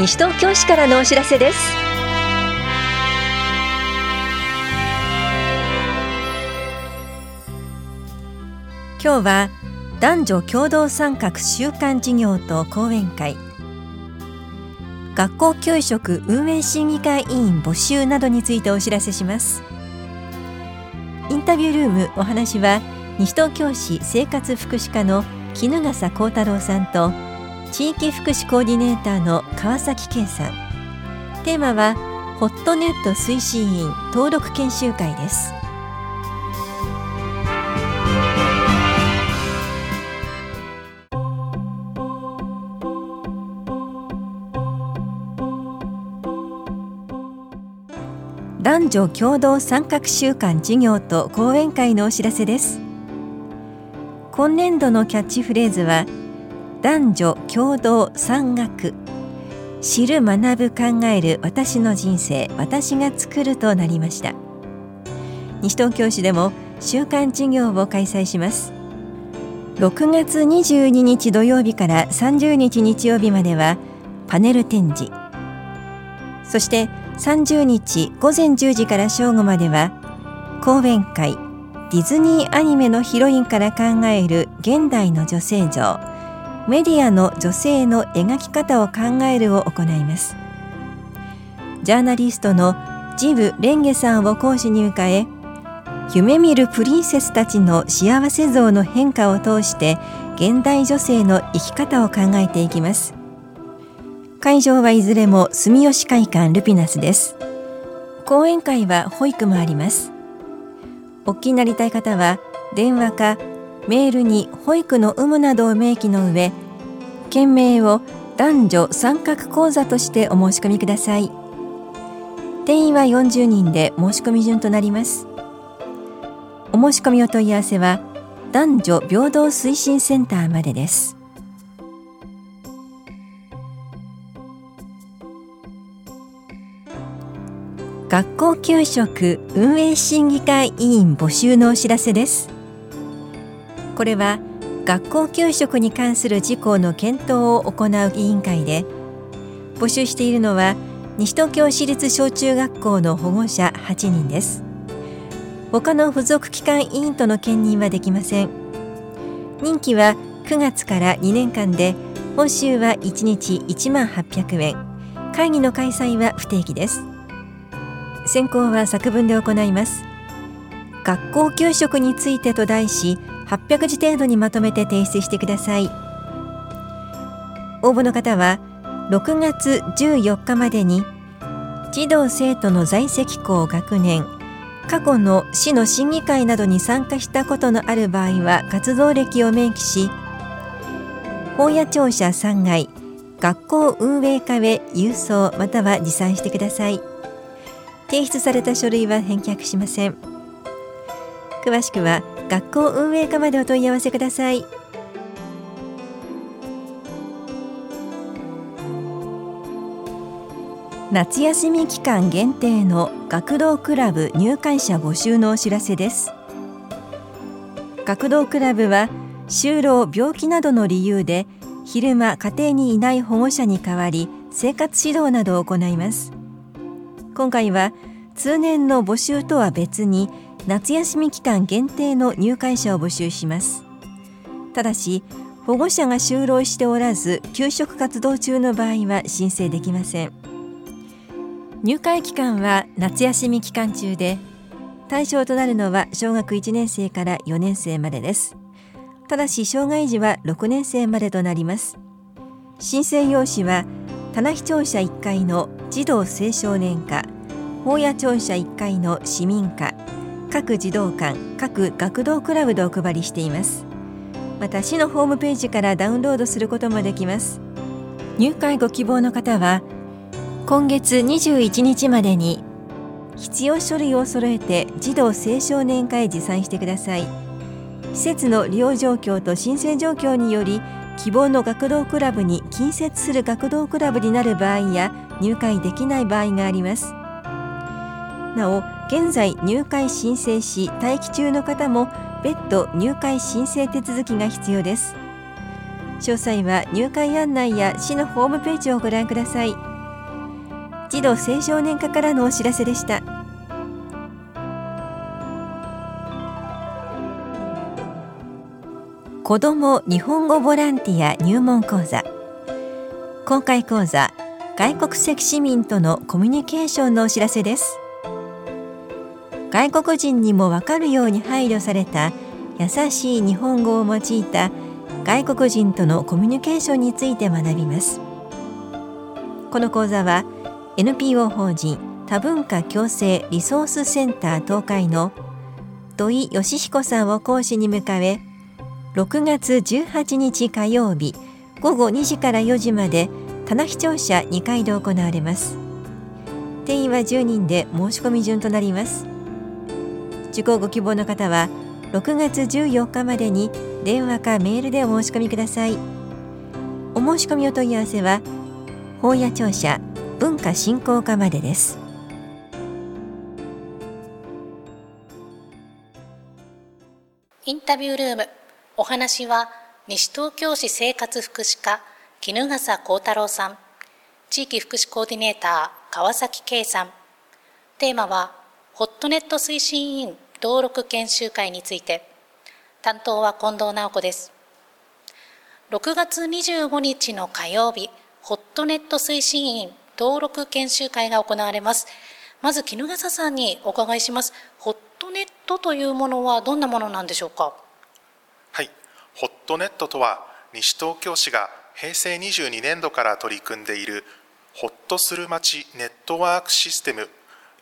西東京市からのお知らせです。今日は男女共同参画週間事業と講演会。学校教職運営審議会委員募集などについてお知らせします。インタビュールームお話は西東京市生活福祉課の衣笠幸太郎さんと地域福祉コーディネーターの川崎圭さん。テーマはホットネット推進員登録研修会です。男女共同参画週間事業と講演会のお知らせです。今年度のキャッチフレーズは男女共同参学。知る学ぶ考える私の人生私が作るとなりました。西東京市でも週間事業を開催します。6月22日土曜日から30日日曜日まではパネル展示。そして30日午前10時から正午までは講演会。ディズニーアニメのヒロインから考える現代の女性像。メディアの女性の描き方を考えるを行います。ジャーナリストのジブ・レンゲさんを講師に迎え夢見るプリンセスたちの幸せ像の変化を通して現代女性の生き方を考えていきます。会場はいずれも住吉会館ルピナスです。講演会は保育もあります。お聞きになりたい方は電話かメールに保育の有無などを明記の上件名を男女参画講座としてお申し込みください。定員は40人で申し込み順となります。お申し込みお問い合わせは男女平等推進センターまでです。学校給食運営審議会委員募集のお知らせです。これは学校給食に関する事項の検討を行う委員会で募集しているのは西東京市立小中学校の保護者8人です。他の付属機関委員との兼任はできません。任期は9月から2年間で報酬は1日1万800円。会議の開催は不定期です。選考は作文で行います。学校給食についてと題し800字程度にまとめて提出してください。応募の方は6月14日までに児童生徒の在籍校学年過去の市の審議会などに参加したことのある場合は活動歴を明記し本屋庁舎3階学校運営課へ郵送または持参してください。提出された書類は返却しません。詳しくは学校運営課までお問い合わせください。夏休み期間限定の学童クラブ入会者募集のお知らせです。学童クラブは就労病気などの理由で昼間家庭にいない保護者に代わり生活指導などを行います。今回は通年の募集とは別に夏休み期間限定の入会者を募集します。ただし保護者が就労しておらず給食活動中の場合は申請できません。入会期間は夏休み期間中で対象となるのは小学1年生から4年生までです。ただし障害児は6年生までとなります。申請用紙は棚視庁舎1階の児童青少年課法屋庁舎1階の市民課各児童館各学童クラブでお配りしています。また市のホームページからダウンロードすることもできます。入会ご希望の方は今月21日までに必要書類を揃えて児童青少年会へ持参してください。施設の利用状況と申請状況により希望の学童クラブに近接する学童クラブになる場合や入会できない場合があります。なお現在入会申請し待機中の方も別途入会申請手続きが必要です。詳細は入会案内や市のホームページをご覧ください。児童青少年課からのお知らせでした。子ども日本語ボランティア入門講座。公開講座外国籍市民とのコミュニケーションのお知らせです。外国人にもわかるように配慮された優しい日本語を用いた外国人とのコミュニケーションについて学びます。この講座は NPO 法人多文化共生リソースセンター東海の土井義彦さんを講師に迎え6月18日火曜日午後2時から4時まで棚視聴者2回で行われます。定員は10人で申し込み順となります。受講ご希望の方は6月14日までに電話かメールでお申し込みください。お申し込みお問い合わせは法屋庁舎文化振興課までです。インタビュールーム。お話は西東京市生活福祉課衣笠幸太郎さん。地域福祉コーディネーター川崎圭さん。テーマはホットネット推進委員登録研修会について。担当は近藤直子です。6月25日の火曜日ホットネット推進員登録研修会が行われます。まず衣笠さんにお伺いします。ホットネットというものはどんなものなんでしょうか？はい。ホットネットとは西東京市が平成22年度から取り組んでいるホッとする街ネットワークシステム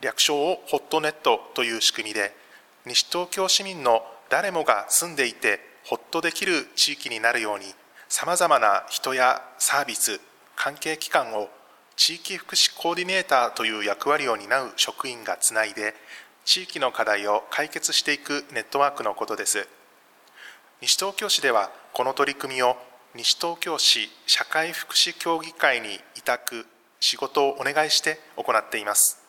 略称をホットネットという仕組みで西東京市民の誰もが住んでいてほっとできる地域になるようにさまざまな人やサービス関係機関を地域福祉コーディネーターという役割を担う職員がつないで地域の課題を解決していくネットワークのことです。西東京市ではこの取り組みを西東京市社会福祉協議会に委託仕事をお願いして行っています。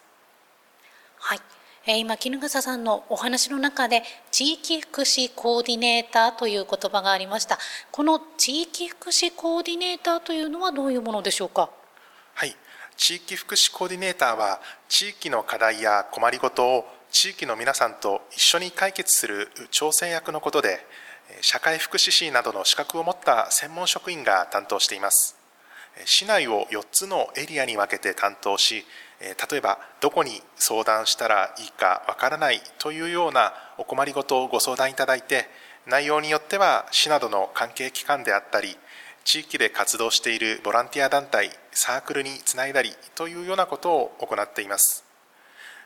はい今、衣笠さんのお話の中で、地域福祉コーディネーターという言葉がありました。この地域福祉コーディネーターというのはどういうものでしょうか？はい、地域福祉コーディネーターは、地域の課題や困りごとを地域の皆さんと一緒に解決する調整役のことで、社会福祉士などの資格を持った専門職員が担当しています。市内を4つのエリアに分けて担当し、例えばどこに相談したらいいかわからないというようなお困りごとをご相談いただいて内容によっては市などの関係機関であったり地域で活動しているボランティア団体サークルにつないだりというようなことを行っています。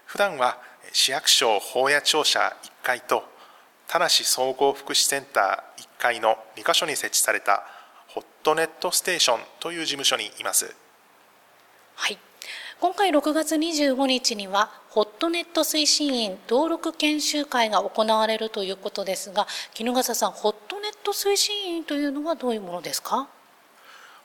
普段は市役所法屋庁舎1階と田無総合福祉センター1階の2カ所に設置されたホットネットステーションという事務所にいます。はい。今回6月25日にはホットネット推進員登録研修会が行われるということですが衣笠さんホットネット推進員というのはどういうものですか？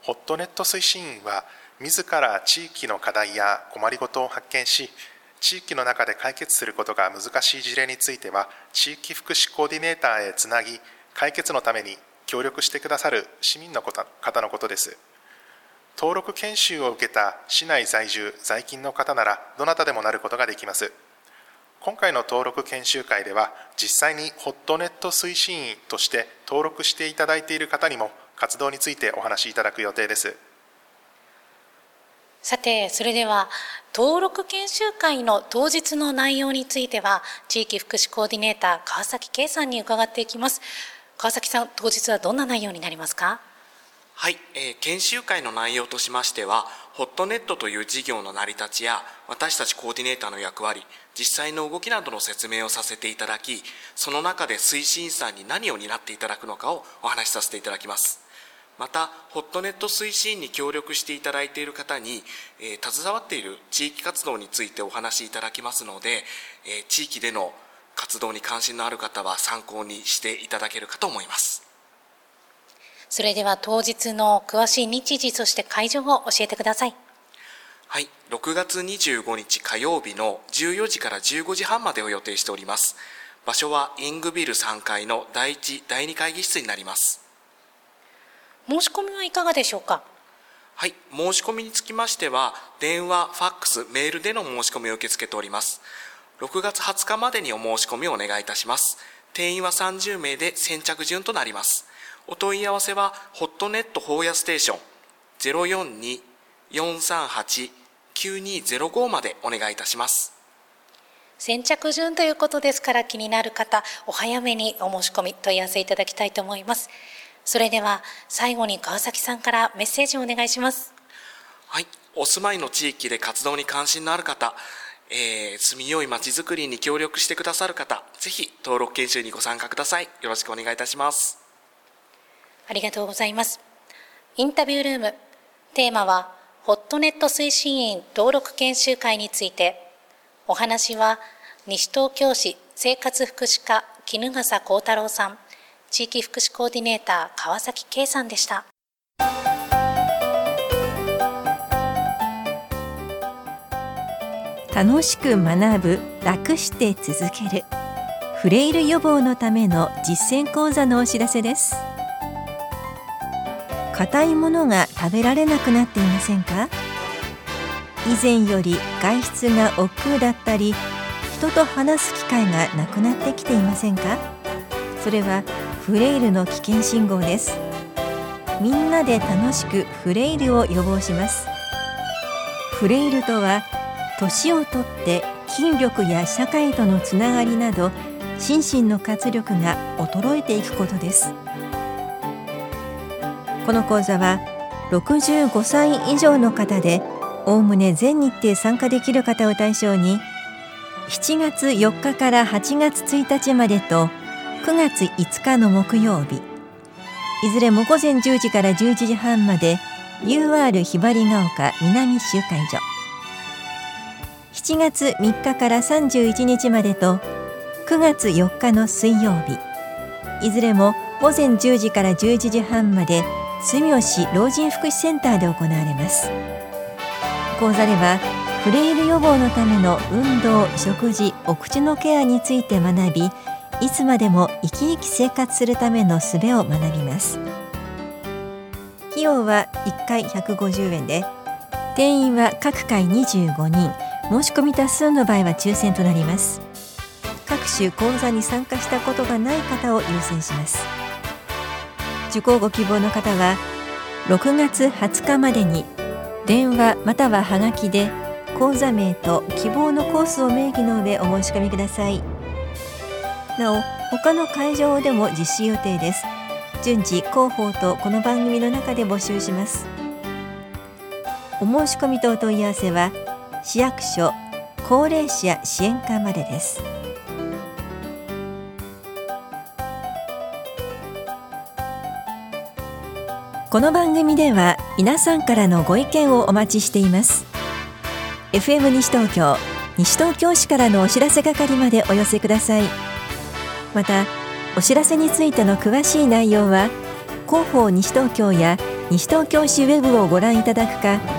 ホットネット推進員は自ら地域の課題や困りごとを発見し地域の中で解決することが難しい事例については地域福祉コーディネーターへつなぎ解決のために協力してくださる市民の方のことです。登録研修を受けた市内在住在勤の方ならどなたでもなることができます。今回の登録研修会では実際にホットネット推進員として登録していただいている方にも活動についてお話しいただく予定です。さてそれでは登録研修会の当日の内容については地域福祉コーディネーター川崎圭さんに伺っていきます。川崎さん当日はどんな内容になりますか？はい、えー、研修会の内容としましては、ホットネットという事業の成り立ちや、私たちコーディネーターの役割、実際の動きなどの説明をさせていただき、その中で推進員さんに何を担っていただくのかをお話しさせていただきます。また、ホットネット推進に協力していただいている方に、えー、携わっている地域活動についてお話しいただきますので、えー、地域での活動に関心のある方は参考にしていただけるかと思います。それでは当日の詳しい日時、そして会場を教えてください。はい、6月25日火曜日の14時から15時半までを予定しております。場所はイングビル3階の第1、第2会議室になります。申し込みはいかがでしょうか？はい、申し込みにつきましては、電話、ファックス、メールでの申し込みを受け付けております。6月20日までにお申し込みをお願いいたします。定員は30名で先着順となります。お問い合わせは、ホットネット法屋ステーション042-438-9205までお願いいたします。先着順ということですから気になる方、お早めにお申し込み問い合わせいただきたいと思います。それでは最後に川崎さんからメッセージをお願いします。はい、お住まいの地域で活動に関心のある方、えー、住みよいまちづくりに協力してくださる方、ぜひ登録研修にご参加ください。よろしくお願いいたします。ありがとうございます。インタビュールーム、テーマは、ホットネット推進員登録研修会について、お話は、西東京市生活福祉課絹笠幸太郎さん、地域福祉コーディネーター川崎圭さんでした楽しく学ぶ楽して続ける。フレイル予防のための実践講座のお知らせです。硬いものが食べられなくなっていませんか？以前より外出が億劫だったり人と話す機会がなくなってきていませんか？それはフレイルの危険信号です。みんなで楽しくフレイルを予防します。フレイルとは年をとって筋力や社会とのつながりなど心身の活力が衰えていくことです。この講座は65歳以上の方でおおむね全日程参加できる方を対象に7月4日から8月1日までと9月5日の木曜日いずれも午前10時から11時半まで UR ひばりが丘南集会所。7月3日から31日までと9月4日の水曜日。いずれも午前10時から11時半まで住吉老人福祉センターで行われます。講座ではフレイル予防のための運動食事お口のケアについて学びいつまでも生き生き生活するための術を学びます。費用は1回150円で定員は各回25人。申し込み多数の場合は抽選となります。各種講座に参加したことがない方を優先します。受講ご希望の方は6月20日までに電話またははがきで講座名と希望のコースを名義の上お申し込みください。なお他の会場でも実施予定です。順次広報とこの番組の中で募集します。お申し込みとお問い合わせは市役所高齢者支援課までですこの番組では皆さんからのご意見をお待ちしています FM 西東京西東京市からのお知らせ係までお寄せください。またお知らせについての詳しい内容は広報西東京や西東京市ウェブをご覧いただくか